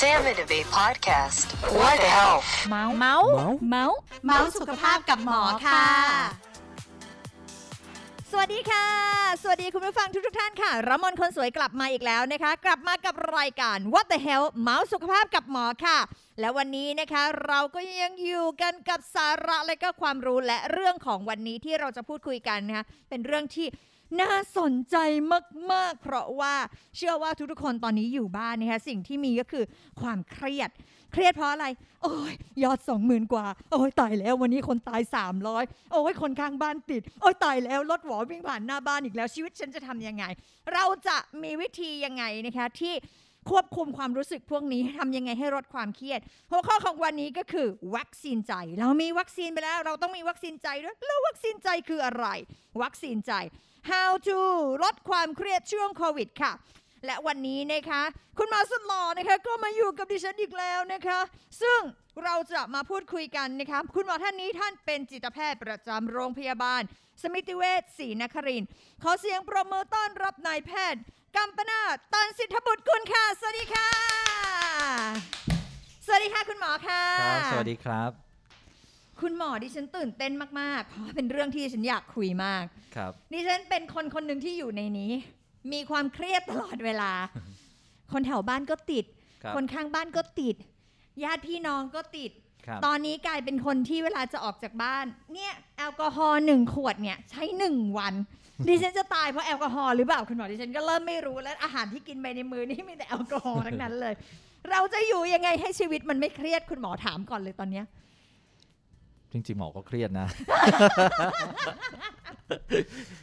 Sam and Abe podcast. What the health? เมาส์เมาส์เมาส์เมาส์สุขภาพกับหมอค่ะ สวัสดีค่ะ สวัสดีคุณผู้ฟังทุกทุกๆท่านค่ะรมนคนสวยกลับมาอีกแล้วนะคะ กลับมากับรายการ What the Hell เมาส์สุขภาพกับหมอค่ะ และวันนี้นะคะเราก็ยังอยู่กันกับสาระและก็ความรู้และเรื่องของวันนี้ที่เราจะพูดคุยกันนะคะเป็นเรื่องที่ น่าสนใจมาก ๆ เพราะว่าเชื่อว่าทุกๆคนตอนนี้อยู่บ้านนะคะสิ่งที่มีก็คือความเครียด เครียดเพราะอะไร โอ้ยยอดสองหมื่นกว่า โอ้ยตายแล้ววันนี้คนตาย 300 โอ้ยคนข้างบ้านติด โอ้ยตายแล้วรถหวอวิ่งผ่านหน้าบ้านอีกแล้วชีวิตฉันจะทำยังไง เราจะมีวิธียังไงนะคะที่ ควบคุมความรู้สึกพวกนี้ทำยังไงให้ลดความเครียด หัวข้อของวันนี้ก็คือ วัคซีนใจ เรามีวัคซีนไปแล้ว เราต้องมีวัคซีนใจด้วยแล้ววัคซีนใจคืออะไร วัคซีนใจ how to ลดความเครียดช่วงโควิดค่ะและวันนี้นะคะ คุณหมอสุดหล่อนะคะก็มาอยู่กับดิฉันอีกแล้วนะคะ ซึ่งเราจะมาพูดคุยกันนะคะ คุณหมอท่านนี้ท่านเป็นจิตแพทย์ประจำโรงพยาบาล สมิติเวชศรีนครินขอเสียงปรบมือต้อนรับนายแพทย์ กัมปนาตตันสิทธบุตรกุลค่ะ สวัสดีค่ะ สวัสดีค่ะคุณหมอค่ะ ครับ สวัสดีครับ คุณหมอดิฉันตื่นเต้นมาก ๆ เพราะว่าเป็นเรื่องที่ฉันอยากคุยมาก ครับ ดิฉันเป็นคนคนหนึ่งที่อยู่ในนี้ มีความเครียดตลอดเวลา คนแถวบ้านก็ติดครับคนข้างบ้านก็ติด ญาติพี่น้องก็ติดครับตอนนี้กลายเป็นคนที่เวลาจะออกจากบ้าน เนี่ยแอลกอฮอล์หนึ่งขวดเนี่ยใช้หนึ่งวัน ดิฉันจะตายเพราะแอลกอฮอล์หรือเปล่าคุณหมอดิฉันก็เริ่มไม่รู้แล้วอาหารที่กินไปในมือนี่มีแต่แอลกอฮอล์ทั้งนั้นเลย เราจะอยู่ยังไงให้ชีวิตมันไม่เครียดคุณหมอถามก่อนเลยตอนเนี้ย จริงๆหมอก็เครียดนะ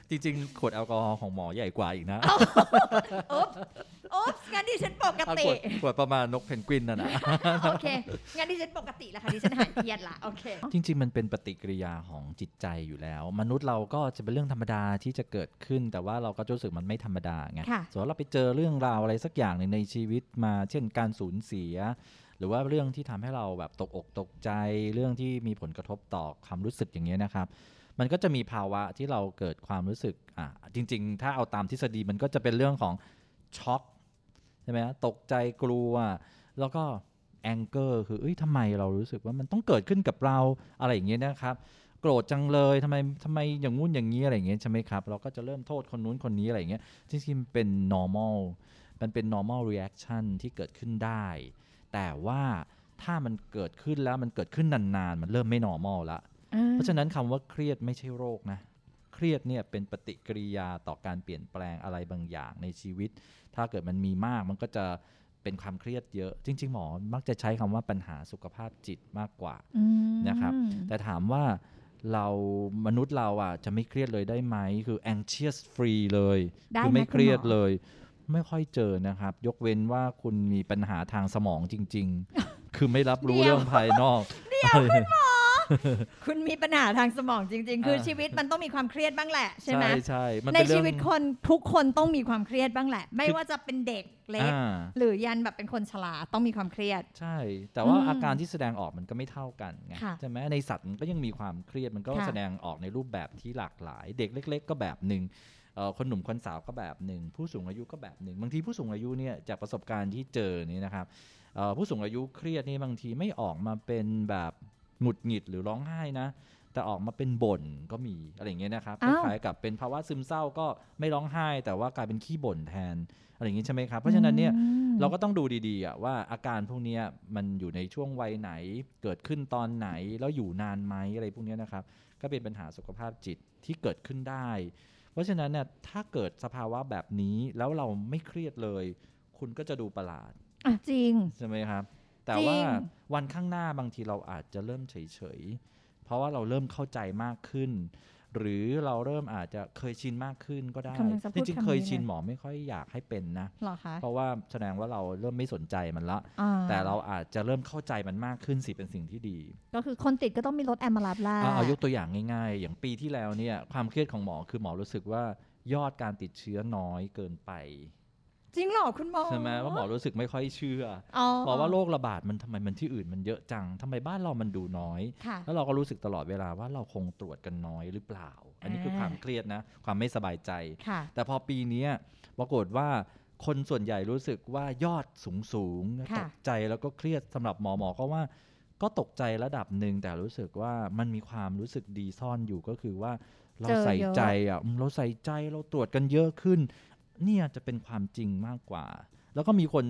จริงๆ ขวดแอลกอฮอล์ของหมอใหญ่กว่าอีกนะโอ๊บโอ๊บงั้นดิฉันปกเอาติ ขวดขวดประมาณนกเพนกวินน่ะนะโอเค งั้นดิฉันปกติแล้วค่ะดิฉันหายเครียดละโอเค จริง ๆ มันเป็นปฏิกิริยาของจิตใจอยู่แล้ว มนุษย์เราก็จะเป็นเรื่องธรรมดาที่จะเกิดขึ้น แต่ว่าเราก็จะรู้สึกมันไม่ธรรมดาไงค่ะส่วนเราไปเจอเรื่องราวอะไรสักอย่างหนึ่งในชีวิตมา เช่นการสูญเสีย หรือว่าเรื่องที่ทำให้เราแบบตกอกตกใจเรื่องที่มีผลกระทบต่อความรู้สึกอย่างเงี้ยนะครับมันก็จะมีภาวะที่เราเกิดความรู้สึกอะจริง ๆ ถ้าเอาตามทฤษฎีมันก็จะเป็นเรื่องของช็อกใช่ไหมตกใจกลัว แล้วก็แองเกอร์คือเอ้ยทำไมเรารู้สึกว่ามันต้องเกิดขึ้นกับเราอะไรอย่างเงี้ยนะครับ โกรธจังเลยทำไมทำไมอย่างงู้นอย่างนี้อะไรอย่างเงี้ยใช่ไหมครับ เราก็จะเริ่มโทษคนนู้นคนนี้อะไรอย่างเงี้ยจริงๆมันเป็น normal มันเป็น normal reaction ที่เกิดขึ้นได้ แต่ว่าถ้ามันเกิดขึ้นแล้วมันเกิดขึ้นนานๆ มันเริ่มไม่ normal ละ เพราะฉะนั้นคำว่าเครียดไม่ใช่โรคนะ เครียดเนี่ยเป็นปฏิกิริยาต่อการเปลี่ยนแปลงอะไรบางอย่างในชีวิต ถ้าเกิดมันมีมากมันก็จะเป็นความเครียดเยอะ จริง ๆ หมอมักจะใช้คำว่าปัญหาสุขภาพจิตมากกว่าอืมนะครับ แต่ถามว่าเรามนุษย์เราอะจะไม่เครียดเลยได้ไหม คือ anxious free เลยได้คือไหมไม่เครียดคุณหมอเลย ไม่ค่อยเจอนะครับ ยกเว้นว่าคุณมีปัญหาทางสมองจริง ๆ คือไม่รับรู้เรื่องภายนอกคุณมีปัญหาทางสมองจริง ๆ คืออ่าชีวิตมันต้องมีความเครียดบ้างแหละใช่ไหมใช่ใช่มันในเป็นเรื่ชีองวิตคนทุกคนต้องมีความเครียดบ้างแหละ ไม่คือว่าจะเป็นเด็กเล็กอ่าหรือยันแบบเป็นคนชราต้องมีความเครียด ใช่ แต่ว่าอืมอาการที่แสดงออกมันก็ไม่เท่ากันไงค่ะใช่ไหมในสัตว์มันก็ยังมีความเครียดมันก็ค่ะแสดงออกในรูปแบบที่หลากหลาย เด็กเล็ก ๆ ก็แบบหนึ่งเอ่อ คนหนุ่มคนสาวก็แบบหนึ่งผู้สูงอายุก็แบบหนึ่งบางทีผู้สูงอายุเนี่ยจากประสบการณ์ที่เจอนี่นะครับเอ่อผู้สูงอายุเครียดนี่บางทีไม่ออกมาเป็นแบบหงุดหงิดหรือร้องไห้นะแต่ออกมาเป็นบ่นก็มีอะไรอย่างเงี้ยนะครับคอ้าวล้ายๆกับเป็นภาวะซึมเศร้าก็ไม่ร้องไห้ แต่ว่ากลายเป็นขี้บ่นแทนอะไรอย่างงี้ใช่ไหมครับ เพราะฉะนั้นเนี่ยอืมเราก็ต้องดูดีๆอะว่าอาการพวกเนี้ยมันอยู่ในช่วงวัยไหน เกิดขึ้นตอนไหนแล้วอยู่นานไหมอะไรพวกเนี้ยนะครับ ก็เป็นปัญหาสุขภาพจิตที่เกิดขึ้นได้เพ ราะฉะนั้นเนี่ยถ้าเกิดสภาวะแบบนี้แล้วเราไม่เครียดเลย คุณก็จะดูประหลาดอะจริง ใช่ไหมครับ แต่จริงว่าวันข้างหน้าบางทีเราอาจจะเริ่มเฉยๆ เพราะว่าเราเริ่มเข้าใจมากขึ้น หรือเราเริ่มอาจจะเคยชินมากขึ้นก็ได้กำลังจะพูจดริงคำๆเคยนี้ชินเลยหมอไม่ค่อยอยากให้เป็นนะเหรอคะเพราะว่าแสดงว่าเราเริ่มไม่สนใจมันละอ่าแต่เราอาจจะเริ่มเข้าใจมันมากขึ้นสิเป็นสิ่งที่ดี ก็คือคนติดก็ต้องมีรถแอมมารับล่าเอาเอายกตัวอย่างง่าย ๆ อย่างปีที่แล้วเนี่ยความเครียดของหมอคือหมอรู้สึกว่ายอดการติดเชื้อน้อยเกินไป จริงเหรอคุณหมอใช่ไหมว่าหมอรู้สึกไม่ค่อยเชื่ออ๋อบอกว่าโรคระบาดมันทำไมมันที่อื่นมันเยอะจังทำไมบ้านเรามันดูน้อยค่ะแล้วเราก็รู้สึกตลอดเวลาว่าเราคงตรวจกันน้อยหรือเปล่า อันนี้คืออ่าความเครียดนะ ความไม่สบายใจค่ะแต่พอปีเนี้ยปรากฏว่าคนส่วนใหญ่รู้สึกว่ายอดสูงสูงๆค่ะตกใจแล้วก็เครียดสำหรับหมอหมอก็ว่าก็ตกใจระดับหนึ่งแต่รู้สึกว่ามันมีความรู้สึกดีซ่อนอยู่ก็คือว่าเราเจอใส่เยอะใจอะอืมเราใส่ใจเราตรวจกันเยอะขึ้น เนี่ยจะเป็นความจริงมากกว่า แล้วก็มีคน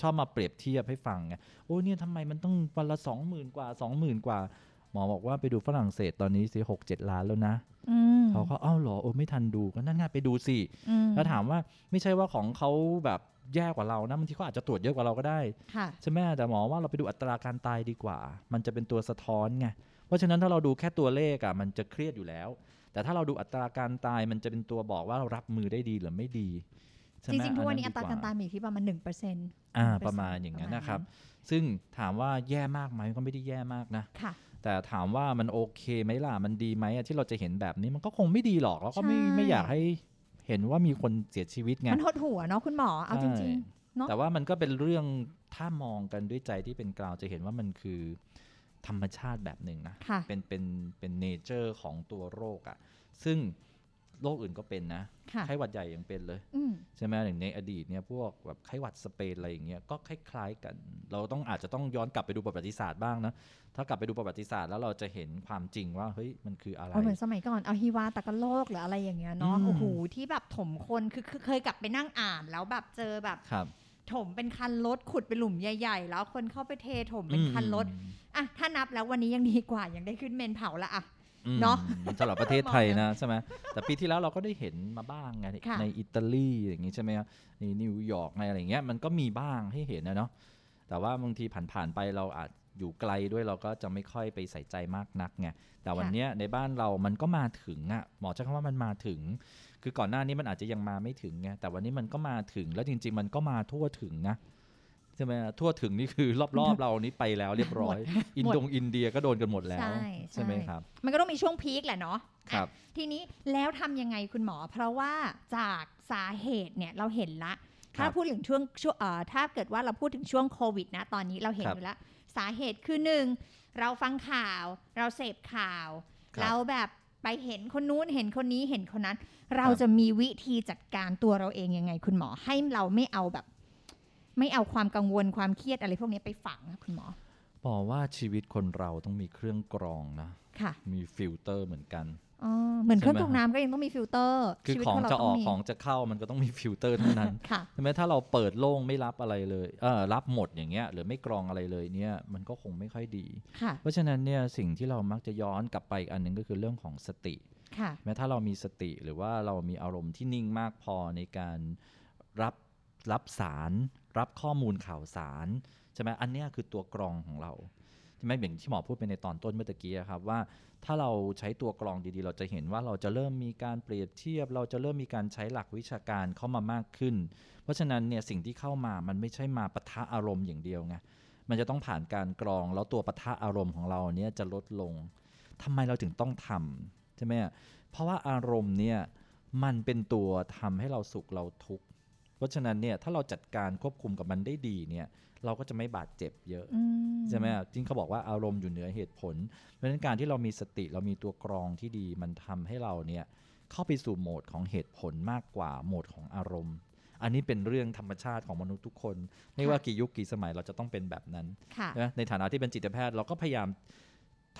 ชอบมาเปรียบเทียบให้ฟังไงโอ้เนี่ยทำไมมันต้องวันละสองหมื่นกว่าสองหมื่นกว่า หมอบอกว่าไปดูฝรั่งเศสตอนนี้สิหกเจ็ดล้านแล้วนะอืมเขาก็เอ้าเหรอโอ้ไม่ทันดูก็นั่นไงไปดูสิอืมแล้วถามว่าไม่ใช่ว่าของเขาแบบแย่กว่าเรานะบางทีเขาอาจจะตรวจเยอะกว่าเราก็ได้ค่ะใช่ไหมแต่หมอว่าเราไปดูอัตราการตายดีกว่า มันจะเป็นตัวสะท้อนไงเพราะฉะนั้นถ้าเราดูแค่ตัวเลขอะมันจะเครียดอยู่แล้ว แต่ถ้าเราดูอัตราการตายมันจะเป็นตัวบอกว่าเรารับมือได้ดีหรือไม่ดีใช่จไหมริงๆทุกวันนี้ดีอัตราการตายมีอยู่ที่ประมาณหนึ่งเปอร์เซ็นต์อ่าประมาณอย่างนั้นนะครับ ซึ่งถามว่าแย่มากไหมก็ไม่ได้แย่มากนะค่ะแต่ถามว่ามันโอเคไหมล่ะมันดีไหมอะที่เราจะเห็นแบบนี้มันก็คงไม่ดีหรอกแล้วก็ไม่ใช่ไม่อยากให้เห็นว่ามีคนเสียชีวิตไงมันหดหัวเนาะคุณหมอเอาจใช่ริงๆเนอะแต่ว่ามันก็เป็นเรื่องถ้ามองกันด้วยใจที่เป็นกลางจะเห็นว่ามันคือ ธรรมชาติแบบหนึ่งนะค่ะเป็นเป็นเป็นเนเจอร์ของตัวโรคอะซึ่งโรคอื่นก็เป็นนะค่ะไข้หวัดใหญ่ยังเป็นเลยอืมใช่ไหมอย่างในอดีตเนี่ยพวกแบบไข้หวัดสเปนอะไรอย่างเงี้ยก็คล้ายๆกัน เราต้องอาจจะต้องย้อนกลับไปดูประวัติศาสตร์บ้างนะ ถ้ากลับไปดูประวัติศาสตร์แล้วเราจะเห็นความจริงว่าเฮ้ยมันคืออะไรเอาเหมือนสมัยก่อนเอาฮิวาตากโรคหรืออะไรอย่างเงี้ยเนาะอืมโอ้โหที่แบบถมคนคือคือเคยกลับไปนั่งอ่านแล้วแบบเจอแบบครับ ถมเป็นคันรถขุดเป็นหลุมใหญ่ ๆ แล้วคนเข้าไปเทถมเป็นคันรถอืมอะถ้านับแล้ววันนี้ยังดีกว่ายังได้ขึ้นเมรุเผาละอะอืมเนาะสำหรับประเทศไทยนะใช่ไหมแต่ปีที่แล้วเราก็ได้เห็นมาบ้างไงค่ะในอิตาลีอย่างงี้ใช่ไหมครับในนิวยอร์กในอะไรอย่างเงี้ยมันก็มีบ้างให้เห็นนะเนาะแต่ว่าบางทีผ่านๆไปเราอาจอยู่ไกลด้วยเราก็จะไม่ค่อยไปใส่ใจมากนักไงแต่วันเนี้ยในบ้านเรามันก็มาถึงอะหมอใช้คำว่ามันมาถึง คือก่อนหน้านี้มันอาจจะยังมาไม่ถึงไงแต่วันนี้มันก็มาถึงแล้วจริง ๆ มันก็มาทั่วถึงนะใช่ไหมทั่วถึงนี่คือรอบๆเรานี้ไปแล้วเรียบร้อย อินโดงอินเดียก็โดนกันหมดแล้ว ใช่ใช่ไหมใช่ครับ มันก็ต้องมีช่วงพีคแหละเนาะครับอะทีนี้แล้วทำยังไงคุณหมอ เพราะว่าจากสาเหตุเนี่ยเราเห็นละครับถ้าพูดถึงช่วงช่วงเอ่อถ้าเกิดว่าเราพูดถึงช่วงโควิดนะตอนนี้เราเห็นครับอยู่แล้วสาเหตุคือหนึ่งเราฟังข่าว เราเสพข่าวครับเราแบบไปเห็นคนนู้นเห็นคนนี้เห็นคนนั้น เราครับจะมีวิธีจัดการตัวเราเองยังไง คุณหมอให้เราไม่เอาแบบ ไม่เอาความกังวลความเครียดอะไรพวกนี้ไปฝังนะคุณหมอบอกว่าชีวิตคนเราต้องมีเครื่องกรองนะค่ะมีฟิลเตอร์เหมือนกันอ๋อเหมือนเครื่องกไหมรองน้ำใช่ไหมก็ยังต้องมีฟิลเตอร์ คือชีวิตของเราจะออกต้มีของจะเข้ามันก็ต้องมีฟิลเตอร์เท่านั้นค่ะใช่ไหมถ้าเราเปิดโล่งไม่รับอะไรเลยเออรับหมดอย่างเงี้ยหรือไม่กรองอะไรเลยเนี่ยมันก็คงไม่ค่อยดีค่ะเพราะฉะนั้นเนี่ยสิ่งที่เรามักจะย้อนกลับไปอีกอันหนึ่งก็คือเรื่องของสติค่ะ แม้ถ้าเรามีสติหรือว่าเรามีอารมณ์ที่นิ่งมากพอในการรับรับสาร รับข้อมูลข่าวสารใช่ไหมอันนี้คือตัวกรองของเราใช่ไหมอย่างที่หมอพูดไปในตอนต้นเมื่อกี้ครับว่าถ้าเราใช้ตัวกรองดีๆ เราจะเห็นว่าเราจะเริ่มมีการเปรียบเทียบ เราจะเริ่มมีการใช้หลักวิชาการเข้ามามากขึ้น เพราะฉะนั้นเนี่ยสิ่งที่เข้ามามันไม่ใช่มาปะทะอารมณ์อย่างเดียวไงมันจะต้องผ่านการกรองแล้วตัวปะทะอารมณ์ของเราเนี่ยจะลดลงทำไมเราถึงต้องทำ ใช่ไหมอะเพราะว่าอารมณ์เนี่ยมันเป็นตัวทำให้เราสุขเราทุกข์เพราะฉะนั้นเนี่ยถ้าเราจัดการควบคุมกับมันได้ดีเนี่ยเราก็จะไม่บาดเจ็บเยอะอืมใช่ไหมจริงเขาบอกว่าอารมณ์อยู่เหนือเหตุผล เพราะฉะนั้นการที่เรามีสติเรามีตัวกรองที่ดีมันทำให้เราเนี่ยเข้าไปสู่โหมดของเหตุผลมากกว่าโหมดของอารมณ์ อันนี้เป็นเรื่องธรรมชาติของมนุษย์ทุกคน ไม่ว่ากี่ยุคกี่สมัยเราจะต้องเป็นแบบนั้นค่ะนะในฐานะที่เป็นจิตแพทย์เราก็พยายาม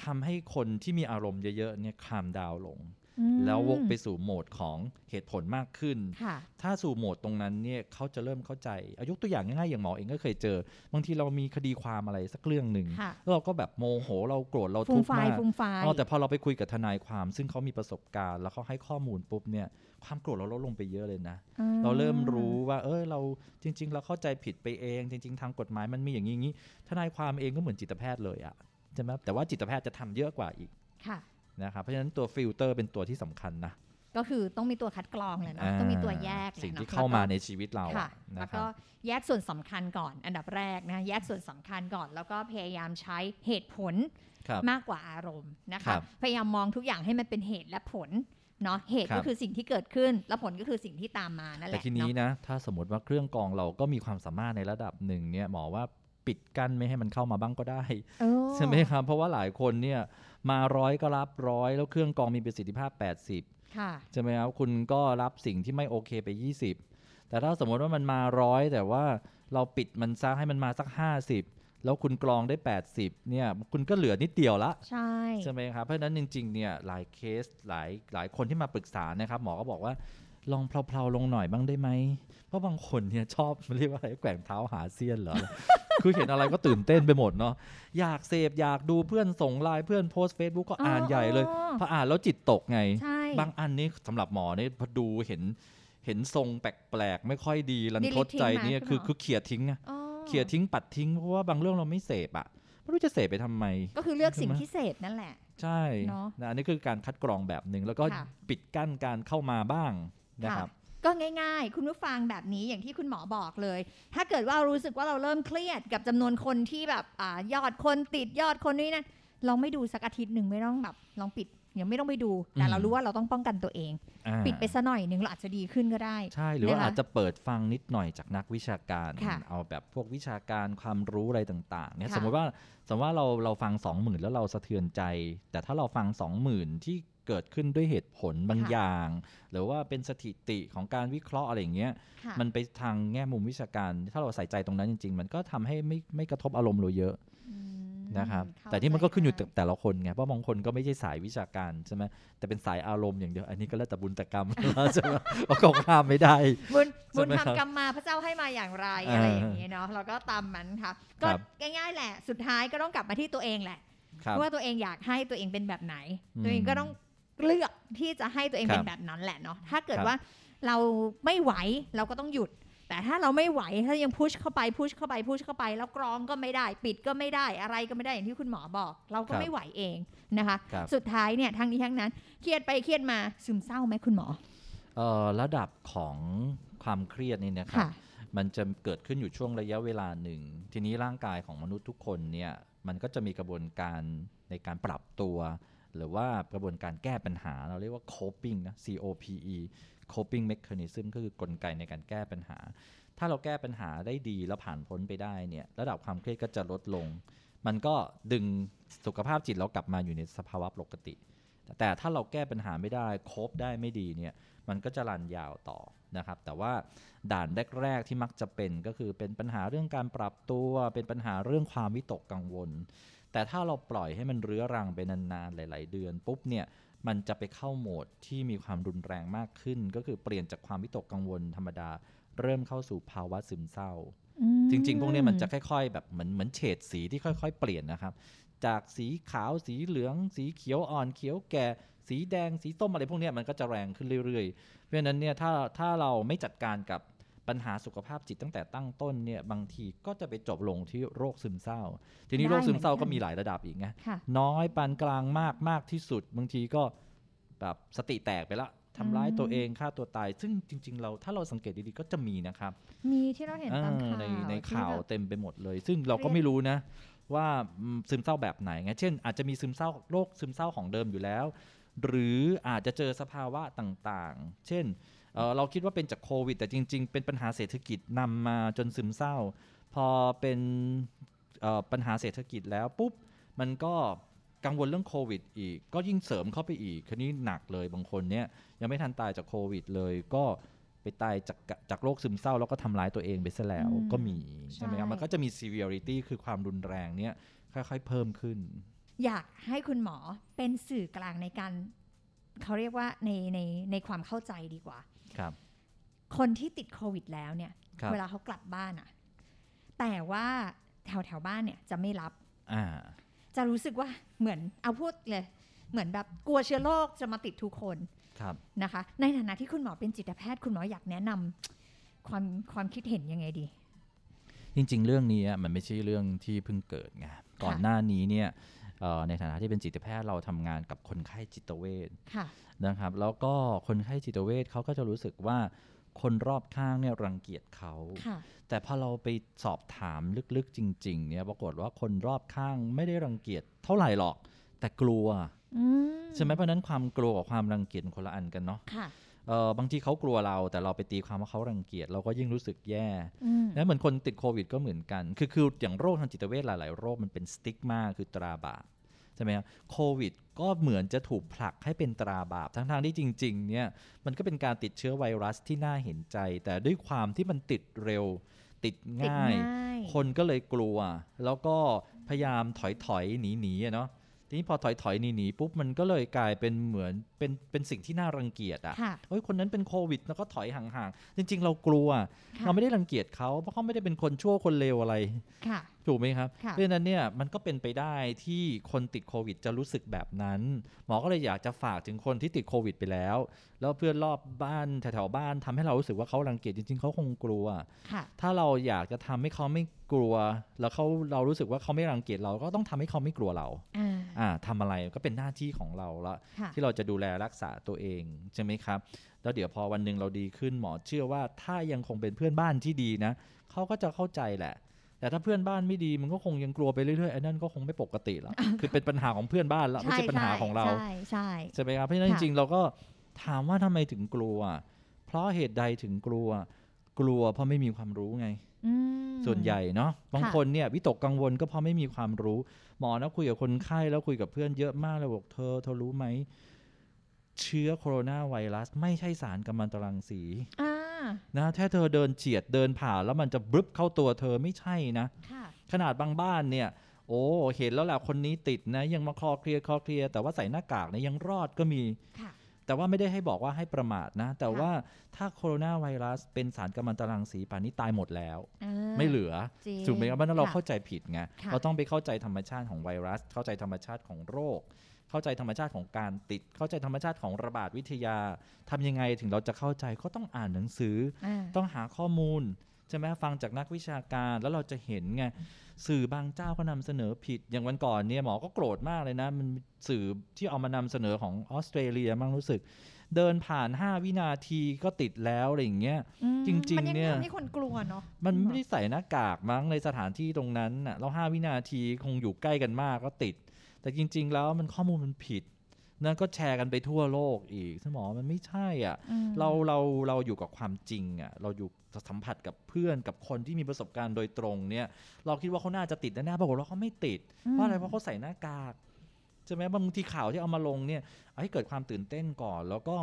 ทำให้คนที่มีอารมณ์เยอะๆเนี่ยคลามดาวลงอืมแล้ววกไปสู่โหมดของเหตุผลมากขึ้นค่ะถ้าสู่โหมดตรงนั้นเนี่ยเขาจะเริ่มเข้าใจอะยกตัวอย่างง่ายๆอย่างหมอเองก็เคยเจอ บางทีเรามีคดีความอะไรสักเรื่องหนึ่งค่ะแล้วเราก็แบบโมโหเราโกรธเราฟูทุมกข์ไฟายมากฟูมไฟายอ๋อแต่พอเราไปคุยกับทนายความ ซึ่งเขามีประสบการณ์ แล้วเขาให้ข้อมูลปุ๊บเนี่ยความโกรธเราลดลงไปเยอะเลยนะอ่เราเริ่มรู้ว่า เออเราจริง ๆ เราเข้าใจผิดไปเอง จริง ๆ ทางกฎหมายมันมีอย่างนี้อย่างนี้ทนายความเองก็เหมือนจิตแพทย์เลยอะ ใช่ไหมแต่ว่าจิตแพทย์จะทำเยอะกว่าอีกค่ะนะครับเพราะฉะนั้นตัวฟิลเตอร์เป็นตัวที่สำคัญนะก็คือต้องมีตัวคัดกรองแหละเนาะต้องมีตัวแยกแหละสิ่งที่นะเข้ามาแล้วก็ในชีวิตเราค่ะอะแล้นะวครัก็บแยกส่วนสำคัญก่อน อันดับแรกนะแยกส่วนสำคัญก่อน แล้วก็พยายามใช้เหตุผลครับมากกว่าอารมณ์นะครัคะบพยายามมองทุกอย่างให้มันเป็นเหตุและผลเนาะเหตุครับก็คือสิ่งที่เกิดขึ้น แล้วผลก็คือสิ่งที่ตามมานั่นแหแต่ละทีนี้เนาะนะถ้าสมมติว่าเครื่องกรองเราก็มีความสามารถในระดับหนึ่งเนี่ยหมอว่า ปิดกั้นไม่ให้มันเข้ามาบ้างก็ได้เออใช่ไหมครับเพราะว่าหลายคนเนี่ยมาร้อยก็รับร้อยแล้วเครื่องกรองมีประสิทธิภาพ 80ค่ะใช่ไหมครับคุณก็รับสิ่งที่ไม่โอเคไป 20 แต่ถ้าสมมติว่ามันมาร้อยแต่ว่าเราปิดมันซะให้มันมาสัก 50 แล้วคุณกรองได้ 80เนี่ยคุณก็เหลือนิดเดียวละใช่ใช่ไหมครับเพราะฉะนั้นจริงๆเนี่ยหลายเคสหลายหลายคนที่มาปรึกษานะครับหมอก็บอกว่า ลองเพลาๆลงหน่อยบ้างได้ไหม เพราะบางคนเนี่ยชอบเรียกว่าอะไรแกว่งเท้าหาเซียนเหรอ คือเห็นอะไรก็ตื่นเต้นไปหมดเนาะ อยากเสพอยากดูเพื่อนส่งไลน์เพื่อนโพสต์เฟซบุ๊กก็อ่านใหญ่เลยอ๋อพออ่านแล้วจิตตกไงใช่บางอันนี้สำหรับหมอนี่พอดูเห็นเห็นทรงแปลกๆ ไม่ค่อยดีรันทดใจเนี่ย Delete ทิ้งไหมคือคุณหมอคือเขี่ยทิ้งอะอ๋อเขี่ยทิ้งปัดทิ้งเพราะว่าบางเรื่องเราไม่เสพอะไม่รู้จะเสพไปทำไม ก็คือเลือกสิ่งใช่ไหมที่เสพนั่นแหละ ใช่เนอะนะอันนี้คือการคัดกรองแบบหนึ่งแล้วก็ค่ะปิดกั้นการเข้ามาบ้าง นะครับก็ง่ายๆ คุณผู้ฟังแบบนี้อย่างที่คุณหมอบอกเลย ถ้าเกิดว่ารู้สึกว่าเราเริ่มเครียดกับจำนวนคนที่แบบอายอดคนติดยอดคนนี้นั่นลองไม่ดูสักอาทิตย์หนึ่งไม่ต้องแบบลองปิดยังไม่ต้องไปดู แต่อืมเรารู้ว่าเราต้องป้องกันตัวเองอ่าปิดไปซะหน่อยหนึ่งเราอาจจะดีขึ้นก็ได้ ใช่ หรือว่านะคะอาจจะเปิดฟังนิดหน่อยจากนักวิชาการค่ะเอาแบบพวกวิชาการความรู้อะไรต่างๆเนี่ยค่ะสมมติว่าสมมติว่าเราเราฟังสองหมื่นแล้วเราสะเทือนใจ แต่ถ้าเราฟังสองหมื่นที่ เกิดขึ้นด้วยเหตุผลบางค่ะอย่าง หรือว่าเป็นสถิติของการวิเคราะห์อะไรอย่างเงี้ยค่ะมันไปทางแง่มุมวิชาการ ถ้าเราใส่ใจตรงนั้นจริง ๆ มันก็ทำให้ไม่ไม่กระทบอารมณ์เราเยอะอืมนะครับเข้าแต่ที่มันก็ขึ้นอยู่ใจกับแต่ละคนไงเพราะบางคนก็ไม่ใช่สายวิชาการใช่ไหมแต่เป็นสายอารมณ์อย่างเดียวอันนี้ก็แล้วแต่บุญแต่กรรมใช่ไหมเราก็ห้ามไม่ได้ บุญใช่บุญไหมครับทำกรรมมาพระเจ้าให้มาอย่างไรอ่าอะไรอย่างนี้เนาะเราก็ตามมันค่ะก็ครับง่ายๆแหละ สุดท้ายก็ต้องกลับมาที่ตัวเองแหละครับว่าตัวเองอยากให้ตัวเองเป็นแบบไหนอืมตัวเองก็ต้อง เลือกที่จะให้ตัวเองครับเป็นแบบนั้นแหละเนาะถ้าเกิดครับว่าเราไม่ไหวเราก็ต้องหยุด แต่ถ้าเราไม่ไหวถ้ายังพุชเข้าไปพุชเข้าไปพุชเข้าไป แล้วกรองก็ไม่ได้ ปิดก็ไม่ได้อะไรก็ไม่ได้อย่างที่คุณหมอบอก เราก็ไม่ไหวเองนะคะครับสุดท้ายเนี่ยทั้งนี้ทั้งนั้นเครียดไปเครียดมาซึมเศร้าไหมคุณหมอเอ่อระดับของความเครียดนี่นะครับค่ะมันจะเกิดขึ้นอยู่ช่วงระยะเวลาหนึ่ง ทีนี้ร่างกายของมนุษย์ทุกคนเนี่ยมันก็จะมีกระบวนการในการปรับตัว หรือว่ากระบวนการแก้ปัญหา เราเรียกว่า coping นะ C O P E coping mechanism ก็คือกลไกในการแก้ปัญหา ถ้าเราแก้ปัญหาได้ดีแล้วผ่านพ้นไปได้เนี่ยระดับความเครียดก็จะลดลง มันก็ดึงสุขภาพจิตเรากลับมาอยู่ในสภาวะปกติ แต่ถ้าเราแก้ปัญหาไม่ได้คบได้ไม่ดีเนี่ยมันก็จะรันยาวต่อนะครับแต่ว่าด่านแรก ๆ ที่มักจะเป็นก็คือเป็นปัญหาเรื่องการปรับตัว เป็นปัญหาเรื่องความวิตกกังวล แต่ถ้าเราปล่อยให้มันเรื้อรังไปนานๆหลาย ๆ เดือนปุ๊บเนี่ยมันจะไปเข้าโหมดที่มีความรุนแรงมากขึ้น ก็คือเปลี่ยนจากความวิตกกังวลธรรมดา เริ่มเข้าสู่ภาวะซึมเศร้า จริง ๆ พวกเนี้ยมันจะค่อย ๆ แบบเหมือนเหมือนเฉดสีที่ค่อย ๆ เปลี่ยนนะครับ จากสีขาวสีเหลือง สีเขียวอ่อนเขียวแก่ สีแดงสีส้มอะไรพวกเนี้ยมันก็จะแรงขึ้นเรื่อยๆ เพราะฉะนั้นเนี่ยถ้าถ้าเราไม่จัดการกับ ปัญหาสุขภาพจิตตั้งแต่ตั้งต้นเนี่ยบางทีก็จะไปจบลงที่โรคซึมเศร้า ทีนี้ได้โรคซึมเศร้าเหมือนกัก็นมีหลายระดับอีกไงค่ะน้อยปานกลางมากมากที่สุด บางทีก็แบบสติแตกไปละทำร้ายตัวเองฆ่าตัวตาย ซึ่งจริง ๆ เราถ้าเราสังเกตดีๆก็จะมีนะครับ มีที่เราเห็นตามเออข่าวในในที่ข่าวแบบเต็มไปหมดเลย ซึ่งเราก็ไม่รู้นะ ว่าอืมซึมเศร้าแบบไหนไงเช่น อาจจะมีซึมเศร้าโรคซึมเศร้าของเดิมอยู่แล้ว หรืออาจจะเจอสภาวะต่างๆ เช่น เเราคิดว่าเป็นจากโควิด แต่จริง ๆ เป็นปัญหาเศรษฐกิจนำมาจนซึมเศร้า พอเป็นปัญหาเศรษฐกิจแล้วปุ๊บมันก็กังวลเรื่องโควิดอีก ก็ยิ่งเสริมเข้าไปอีกคันนี้หนักเลยบางคนเนี่ยยังไม่ทันตายจากโควิดเลยก็ไปตายจากจากโรคซึมเศร้าแล้วก็ทำร้ายตัวเองไปซะแล้วก็มีใช่ไหมครับมันก็จะมี severity คือความรุนแรงเนี่ยค่อยๆเพิ่มขึ้น อยากให้คุณหมอเป็นสื่อกลางในการเขาเรียกว่าในในในความเข้าใจดีกว่า ครับ คนที่ติดโควิดแล้วเนี่ยครับเวลาเขากลับบ้านอะแต่ว่าแถวแถวๆบ้านเนี่ยจะไม่รับอ่าจะรู้สึกว่าเหมือนเอาพูดเลย เหมือนแบบกลัวเชื้อโรคจะมาติดทุกคนครับนะคะ ในฐานะที่คุณหมอเป็นจิตแพทย์ คุณหมออยากแนะนำความความคิดเห็นยังไงดี จริง ๆ เรื่องนี้อะมันไม่ใช่เรื่องที่เพิ่งเกิดไงก่อนหน้านี้เนี่ยเอ่อ ในฐานะที่เป็นจิตแพทย์เราทำงานกับคนไข้จิตเวชค่ะนะครับ แล้วก็คนไข้จิตเวชเขาก็จะรู้สึกว่าคนรอบข้างเนี่ยรังเกียจเขาค่ะแต่พอเราไปสอบถามลึกๆจริง ๆ เนี่ยปรากฏว่าคนรอบข้างไม่ได้รังเกียจเท่าไหร่หรอก แต่กลัวอืมใช่ไหมเพราะฉะนั้นความกลัวกับความรังเกียจมันคนละอันกันเนาะค่ะเออบางทีเขากลัวเราแต่เราไปตีความว่าเขารังเกียจเราก็ยิ่งรู้สึกแย่อืมแล้วเหมือนคนติดโควิดก็เหมือนกัน คือคืออย่างโรคทางจิตเวชหลาย ๆ โรคมันเป็นสติ๊กมาคือตราบาปใช่ไหมช่ไหมครับโควิดก็เหมือนจะถูกผลักให้เป็นตราบาปทั้งๆที่จริงๆเนี่ยมันก็เป็นการติดเชื้อไวรัสที่น่าเห็นใจ แต่ด้วยความที่มันติดเร็วติดติดง่ายง่าย คนก็เลยกลัว แล้วก็พยายามถอยถอยหนีหนีๆอะเนาะทีนี้พอถอยถอยหนีหนีๆปุ๊บมันก็เลยกลายเป็นเหมือน เป็นเป็นสิ่งที่น่ารังเกียจอะค่ะเฮ้ยคนนั้นเป็นโควิดแล้วก็ถอยห่างๆ จริง ๆ เรากลัวค่ะเราไม่ได้รังเกียจเขาเพราะเขาไม่ได้เป็นคนชั่วคนเลวอะไรค่ะถูกไหมครับค่ะเพราะฉะนั้นเนี่ยมันก็เป็นไปได้ที่คนติดโควิดจะรู้สึกแบบนั้น หมอก็เลยอยากจะฝากถึงคนที่ติดโควิดไปแล้ว แล้วเพื่อนรอบบ้านแถวๆบ้านทำให้เรารู้สึกว่าเขารังเกียจจริงๆเขาคงกลัวค่ะถ้าเราอยากจะทำให้เขาไม่กลัว แล้วเขาเรารู้สึกว่าเขาไม่รังเกียจเราก็ต้องทำให้เขาไม่กลัวเราอ่าอ่าทำอะไรก็เป็นหน้าที่ของเราละค่ะที่เราจะดูแลรักษาตัวเองใช่ไหมครับ แล้วเดี๋ยวพอวันหนึ่งเราดีขึ้นหมอเชื่อว่าถ้ายังคงเป็นเพื่อนบ้านที่ดีนะเขาก็จะเข้าใจแหละ แต่ถ้าเพื่อนบ้านไม่ดีมันก็คงยังกลัวไปเรื่อยๆไอ้นั่นก็คงไม่ปกติละคือเป็นปัญหาของเพื่อนบ้านละไม่ใช่ปัญหาของเราใช่ใช่ใช่ไหมครับเพราะฉะนั้นจค่ะริงๆเราก็ถามว่าทำไมถึงกลัว เพราะเหตุใดถึงกลัวกลัวเพราะไม่มีความรู้ไงอืมส่วนใหญ่เนาะบางค่ะคนเนี่ยวิตกกังวลก็เพราะไม่มีความรู้ หมอนะคุยกับคนไข้แล้วคุยกับเพื่อนเยอะมากเลยบอกเธอเธอรู้ไหม เชื้อโคโรนาไวรัส ไม่ใช่สารกัมมันตรังสีอ่านะถ้าเธอเดินเฉียดเดินผ่านแล้วมันจะบรึบเข้าตัวเธอไม่ใช่นะค่ะขนาดบางบ้านเนี่ย โอ้เห็นแล้วแหละคนนี้ติดนะ ยังมาคลอเคลียร์คลอเคลียร์แต่ว่าใส่หน้ากากเนี่ยยังรอดก็มีค่ะแต่ว่าไม่ได้ให้บอกว่าให้ประมาทนะ แต่ค่ะว่าถ้าโคโรนาไวรัสเป็นสารกัมมันตรังสีป่านนี้ตายหมดแล้วอ่าไม่เหลือจริงถูกไหมครับเพราะฉะนั้นเราค่ะเข้าใจผิดไงค่ะเราต้องไปเข้าใจธรรมชาติของไวรัส เข้าใจธรรมชาติของโรค เข้าใจธรรมชาติของการติด เข้าใจธรรมชาติของระบาดวิทยาทำยังไงถึงเราจะเข้าใจก็ต้องอ่านหนังสืออ่าต้องหาข้อมูลใช่ไหมฟังจากนักวิชาการแล้วเราจะเห็นไงสื่อบางเจ้าก็นำเสนอผิด อย่างวันก่อนเนี่ยหมอก็โกรธมากเลยนะ มันมีสื่อที่เอามานำเสนอของออสเตรเลียมั่งรู้สึก เดินผ่าน 5 วินาทีก็ติดแล้วอะไรอย่างเงี้ยอืมจริงๆมันยังเนี่ยทำให้คนกลัวเนาะมันไม่ได้ใส่หน้ากากมั้งในสถานที่ตรงนั้นน่ะแล้ว5วินาทีคงอยู่ใกล้กันมากก็ติด แต่จริง ๆ แล้วมันข้อมูลมันผิดนั่นก็แชร์กันไปทั่วโลกอีกสมองมันไม่ใช่อะอืมเราเราเราอยู่กับความจริงอะ เราอยู่สัมผัสกับเพื่อนกับคนที่มีประสบการณ์โดยตรงเนี่ย เราคิดว่าเขาน่าจะติดแน่ๆปรากฏว่าเขาไม่ติด เพราะอะไร เพราะเขาใส่หน้ากากใช่ไหมบางทีข่าวที่เอามาลงเนี่ยเอาให้เกิดความตื่นเต้นก่อน แล้วก็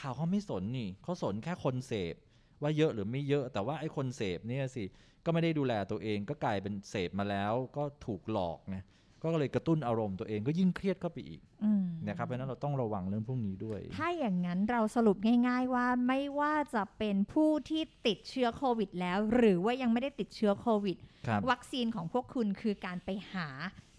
ข่าวเขาไม่สนนี่เขาสนแค่คนเสพ ว่าเยอะหรือไม่เยอะ แต่ว่าไอ้คนเสพเนี่ยสิ ก็ไม่ได้ดูแลตัวเอง ก็กลายเป็นเสพมาแล้ว ก็ถูกหลอกไง ก็เลยกระตุ้นอารมณ์ตัวเองก็ยิ่งเครียดเข้าไปอีกอืมนะครับเพราะฉะนั้นเราต้องระวังเรื่องพวกนี้ด้วย ถ้าอย่างนั้นเราสรุปง่าย ๆว่าไม่ว่าจะเป็นผู้ที่ติดเชื้อโควิด แล้ว หรือว่ายังไม่ได้ติดเชื้อโควิดครับวัคซีนของพวกคุณคือการไปหา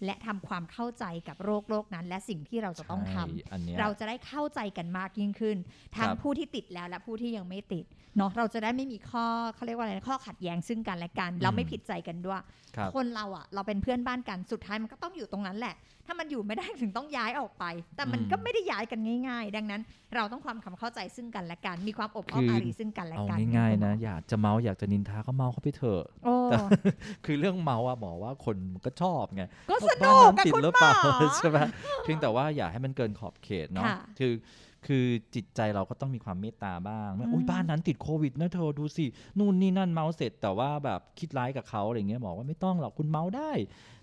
และทำความเข้าใจกับโรคโรคนั้น และสิ่งที่เราจะต้องทำใช่อันเนี้ยเราจะได้เข้าใจกันมากยิ่งขึ้น ทั้งครับผู้ที่ติดแล้วและผู้ที่ยังไม่ติด เนาะเราจะได้ไม่มีข้อเขาเรียกว่าอะไรนะข้อขัดแย้งซึ่งกันและกัน เราไม่ผิดใจกันด้วยครับคนเราอะเราเป็นเพื่อนบ้านกันสุดท้ายมันก็ต้องอยู่ตรงนั้นแหละ ถ้ามันอยู่ไม่ได้ถึงต้องย้ายออกไป แต่มันอืมก็ไม่ได้ย้ายกันง่าย ๆ ดังนั้น เราต้องความความเข้าใจซึ่งกันและกันมีความอบอ้อมคือออารีซึ่งกันและเอากันง่ายๆนะอยากจะเมาอยากจะนินทาก็เมาเข้าไปเถอะโอ้แต่คือเรื่องเมาอะหมอว่าคนมันก็ชอบไงก็สบ้านุกนกับติดคุณหรือหมเปล่าอใช่ไหมเพียงแต่ว่าอย่าให้มันเกินขอบเขตเนาะค่ะคือ คือจิตใจเราก็ต้องมีความเมตตาบ้างไม่อุ้อืยมบ้านนั้นติดโควิดนะเธอดูสิ นู่นนี่นั่นเมาเสร็จ แต่ว่าแบบคิดร้ายกับเขาอะไรเงี้ยหมอว่าไม่ต้องหรอกคุณเมาได้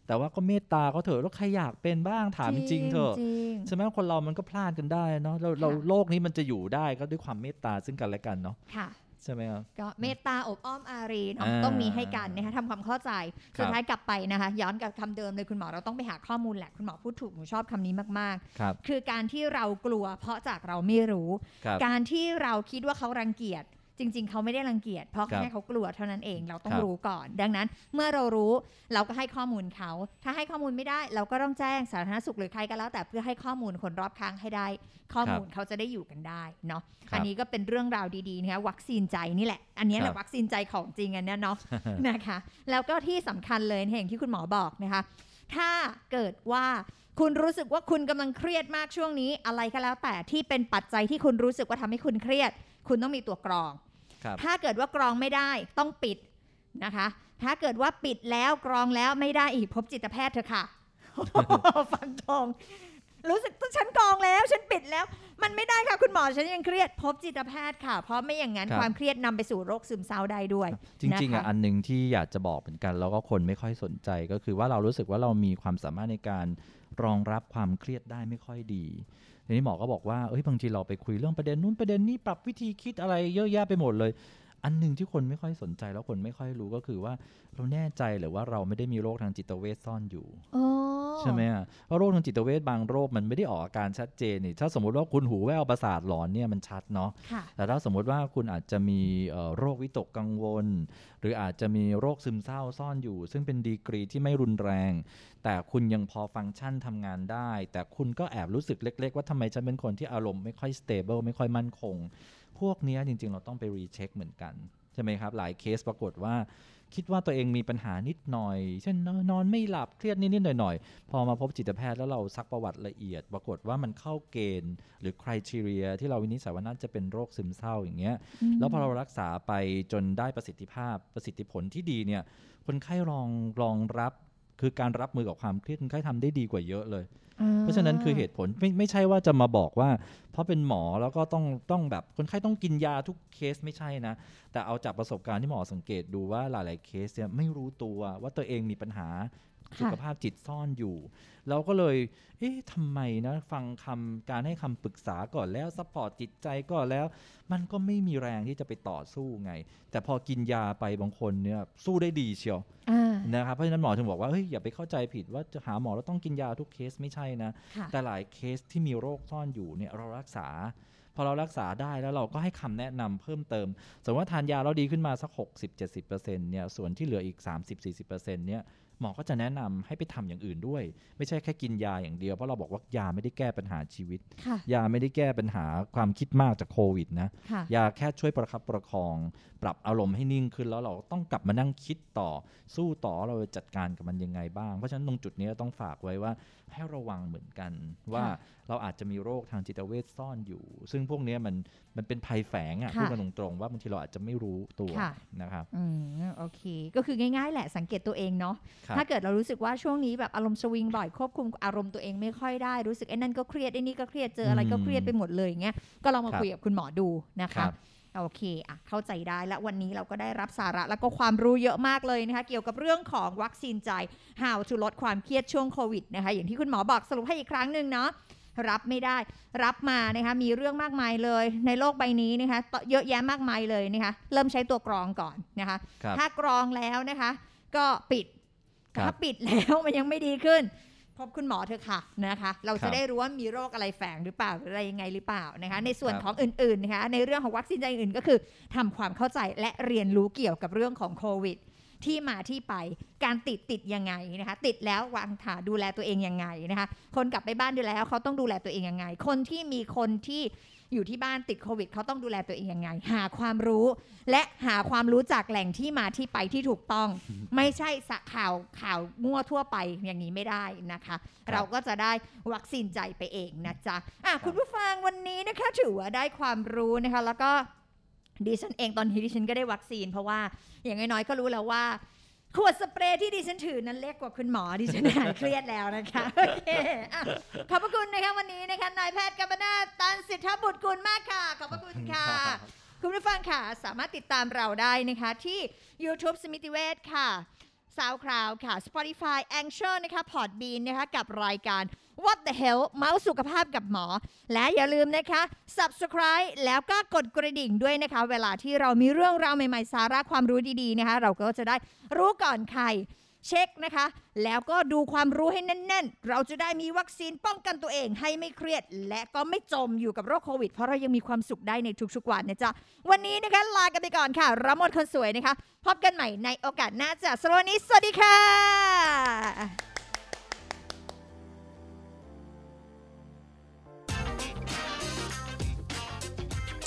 แต่ว่าก็เมตตาเขาเถอะแล้วใครอยากเป็นบ้างถามจริงๆเถอะจริงใช่ไหมคนเรามันก็พลาดกันได้เนาะเราเราค่ะโลกนี้มันจะอยู่ได้ก็ด้วยความเมตตาซึ่งกันและกันเนาะค่ะ ใช่ไหมครับก็เมตตาอบอ้อมอารีเนาะอ่าต้องมีให้กันนะคะทำความเข้าใจครับสุดท้ายกลับไปนะคะ ย้อนกับคำเดิมเลยคุณหมอเราต้องไปหาข้อมูลแหละคุณหมอพูดถูกหนูชอบคำนี้มากครับๆคือการที่เรากลัวเพราะจากเราไม่รู้ครับการที่เราคิดว่าเขารังเกียจ จริง ๆ เขาไม่ได้รังเกียจเพราะครับแค่เขากลัวเท่านั้นเองเราต้องครับรู้ก่อน ดังนั้นเมื่อเรารู้เราก็ให้ข้อมูลเขา ถ้าให้ข้อมูลไม่ได้ เราก็ต้องแจ้งสาธารณสุขหรือใครก็แล้วแต่เพื่อให้ข้อมูลคนรอบข้างให้ได้ ข้อมูลเขาจะได้อยู่กันได้เนาะครับอันนี้ก็เป็นเรื่องราวดีๆนะคะวัคซีนใจนี่แหละ อันนี้แหครัละบวัคซีนใจของจริงอันเนี้ยเนาะนะคะ แล้วก็ที่สำคัญเลยนะอย่างที่คุณหมอบอกนะคะ ถ้าเกิดว่าคุณรู้สึกว่าคุณกำลังเครียดมากช่วงนี้ อะไรก็แล้วแต่ที่เป็นปัจจัยที่คุณรู้สึกว่าทำให้คุณเครียด คุณต้องมีตัวกรองครับ ถ้าเกิดว่ากรองไม่ได้ต้องปิดนะคะ ถ้าเกิดว่าปิดแล้วกรองแล้วไม่ได้อีกพบจิตแพทย์เถอะค่ะฟันธงรู้สึกฉันกรองแล้ว ฉันปิดแล้ว มันไม่ได้ค่ะคุณหมอฉันยังเครียดพบจิตแพทย์ค่ะ เพราะไม่อย่างนั้นครับความเครียดนำไปสู่โรคซึมเศร้าได้ด้วย จริงๆนะคะอะอันหนึ่งที่อยากจะบอกเหมือนกัน แล้วก็คนไม่ค่อยสนใจก็คือว่าเรารู้สึกว่าเรามีความสามารถในการรองรับความเครียดได้ไม่ค่อยดี ทีนี้หมอก็บอกว่าเอ้ยบางทีเราไปคุยเรื่องประเด็นนู้นประเด็นนี้ปรับวิธีคิดอะไรเยอะแยะไปหมดเลย อันหนึ่งที่คนไม่ค่อยสนใจแล้วคนไม่ค่อยรู้ก็คือว่าเราแน่ใจหรือว่าเราไม่ได้มีโรคทางจิตเวชซ่อนอยู่ เอ้ ใช่ไหมอะเพราะโรคทางจิตเวชบางโรคมันไม่ได้ออกอาการชัดเจนนี่ถ้าสมมติว่าคุณหูแว่วประสาทหลอนเนี่ยมันชัดเนาะค่ะแต่ถ้าสมมติว่าคุณอาจจะมีเอ่อโรควิตกกังวล หรืออาจจะมีโรคซึมเศร้าซ่อนอยู่ ซึ่งเป็นดีกรีที่ไม่รุนแรง แต่คุณยังพอฟังก์ชันทำงานได้ แต่คุณก็แอบรู้สึกเล็ก ๆ ว่าทำไมฉันเป็นคนที่อารมณ์ไม่ค่อย stable ไม่ค่อยมั่นคง พวกเนี้ยจริง ๆ เราต้องไปรีเช็คเหมือนกันใช่ไหมครับ หลายเคสปรากฏว่า คิดว่าตัวเองมีปัญหานิดหน่อย เช่นนอนนอนไม่หลับเครียดนิดๆหน่อยๆ พอมาพบจิตแพทย์แล้วเราซักประวัติละเอียด ปรากฏว่ามันเข้าเกณฑ์หรือคุณทีเรียที่เราวินิจฉัยว่าน่าจะเป็นโรคซึมเศร้าอย่างเงี้ยแล้วพอเรารักษาไปจนได้ประสิทธิภาพประสิทธิผลที่ดีเนี่ยคนไข้รองรองรับ คือการรับมือกับความเครียดคนไข้ทำได้ดีกว่าเยอะเลย เพราะฉะนั้นคือเหตุผลไม่ไม่ใช่ว่าจะมาบอกว่า เพราะเป็นหมอแล้วก็ต้องต้องแบบคนไข้ต้องกินยาทุกเคสไม่ใช่นะ แต่เอาจากประสบการณ์ที่หมอสังเกตดูว่าหลาย ๆ เคสเนี่ยไม่รู้ตัวว่าตัวเองมีปัญหาค่ะสุขภาพจิตซ่อนอยู่ เราก็เลย เอ๊ะทำไมนะ ฟังคำการให้คำปรึกษาก่อนแล้ว support จิตใจก่อนแล้ว มันก็ไม่มีแรงที่จะไปต่อสู้ไง แต่พอกินยาไปบางคนเนี่ยสู้ได้ดีเชียวอ่า นะครับเพราะฉะนั้นหมอถึงบอกว่าเฮ้ยอย่าไปเข้าใจผิดว่าจะหาหมอแล้วต้องกินยาทุกเคสไม่ใช่นะค่ะแต่หลายเคสที่มีโรคซ่อนอยู่เนี่ยเรารักษา พอเรารักษาได้แล้วเราก็ให้คำแนะนำเพิ่มเติม สมมติว่าทานยาแล้วดีขึ้นมาสัก 60-70%เนี่ยส่วนที่เหลืออีก 30-40%เนี่ย หมอก็จะแนะนำให้ไปทำอย่างอื่นด้วย ไม่ใช่แค่กินยาอย่างเดียวเพราะเราบอกว่ายาไม่ได้แก้ปัญหาชีวิตค่ะยาไม่ได้แก้ปัญหาความคิดมากจากโควิดนะค่ะยาแค่ช่วยประคับประคอง ปรับอารมณ์ให้นิ่งขึ้นแล้วเราต้องกลับมานั่งคิดต่อสู้ต่อเราจะจัดการกับมันยังไงบ้าง เพราะฉะนั้นตรงจุดนี้ต้องฝากไว้ว่า ให้ระวังเหมือนกัน ว่าค่ะเราอาจจะมีโรคทางจิตเวชซ่อนอยู่ ซึ่งพวกเนี้ยมันมันเป็นภัยแฝงอะค่ะพูดกันตรงๆว่าบางทีเราอาจจะไม่รู้ตัวค่ะนะครับอืมโอเค ก็คือง่ายๆ แหละสังเกตตัวเองเนาะครับถ้าเกิดเรารู้สึกว่าช่วงนี้แบบอารมณ์สวิงบ่อยควบคุมอารมณ์ตัวเองไม่ค่อยได้รู้สึกไอ้นั่นก็เครียดไอ้นี่ก็เครียดเจออะไรก็เครียดไปหมดเลยอย่างเงี้ยก็ลองมาครับคุยกับคุณหมอดูนะครัคะบ โอเคอะเข้าใจได้และวันนี้เราก็ได้รับสาระแล้วก็ความรู้เยอะมากเลยนะคะ เกี่ยวกับเรื่องของวัคซีนใจ how to ลดความเครียดช่วงโควิดนะคะ อย่างที่คุณหมอบอกสรุปให้อีกครั้งหนึ่งเนาะรับไม่ได้ รับมานะคะมีเรื่องมากมายเลยในโลกใบนี้นะคะเยอะแยะมากมายเลยนะคะเริ่มใช้ตัวกรองก่อนนะคะครับถ้ากรองแล้วนะคะ ก็ปิดครับถ้าปิดแล้วมันยังไม่ดีขึ้น พบคุณหมอเถอะค่ะนะคะ เราครัจะบได้รู้ว่ามีโรคอะไรแฝงหรือเปล่าหรืออะไรยังไงหรือเปล่านะคะ ในส่วนครับของอื่นๆนะคะในเรื่องของวัคซีนใจอื่นก็คือทำความเข้าใจและเรียนรู้เกี่ยวกับเรื่องของโควิดที่มาที่ไปการติดติดยังไงนะคะ ติดแล้ววางถาดูแลตัวเองยังไงนะคะ คนกลับไปบ้านดูแล้วเขาต้องดูแลตัวเองยังไง คนที่มีคนที่ อยู่ที่บ้านติดโควิดเขาต้องดูแลตัวเองยังไง หาความรู้ และหาความรู้จากแหล่งที่มาที่ไปที่ถูกต้อง ไม่ใช่สะข่าวข่าวมั่วทั่วไปอย่างนี้ไม่ได้นะคะ เราก็จะได้วัคซีนใจไปเองนะจ๊ะอะคุณผู้ฟังวันนี้นะคะ ถือว่าได้ความรู้นะคะ แล้วก็ดิฉันเองตอนนี้ดิฉันก็ได้วัคซีน เพราะว่าอย่างน้อยๆก็รู้แล้วว่า ขวดสเปรย์ที่ดิฉันถือนั้นเล็กกว่าคุณหมอดิฉันหายเครียดแล้วนะคะโอเคอะขอบพระคุณนะคะวันนี้นะคะนายแพทย์กัมปนาถตันสิทธบุตรกุลมากค่ะ ขอบพระคุณค่ะ คุณผู้ฟังค่ะ สามารถติดตามเราได้นะคะที่ YouTube สมิติเวชค่ะ SoundCloud ค่ะ Spotify Anchor นะคะ Podbean นะคะ กับรายการ What the Hell เมาส์สุขภาพกับหมอ และอย่าลืมนะคะ Subscribe แล้วก็กดกระดิ่งด้วยนะคะ เวลาที่เรามีเรื่องราวใหม่ๆ สาระความรู้ดีๆนะคะ เราก็จะได้รู้ก่อนใคร เช็คนะคะ แล้วก็ดูความรู้ให้แน่น ๆ เราจะได้มีวัคซีนป้องกันตัวเองให้ไม่เครียด และก็ไม่จมอยู่กับโรคโควิด เพราะเรายังมีความสุขได้ในทุกๆวันนะจ๊ะ วันนี้นะคะลากันไปก่อนค่ะรามดคนสวยนะคะ พบกันใหม่ในโอกาสหน้าจ้ะสำหรับวันนี้สวัสดีค่ะ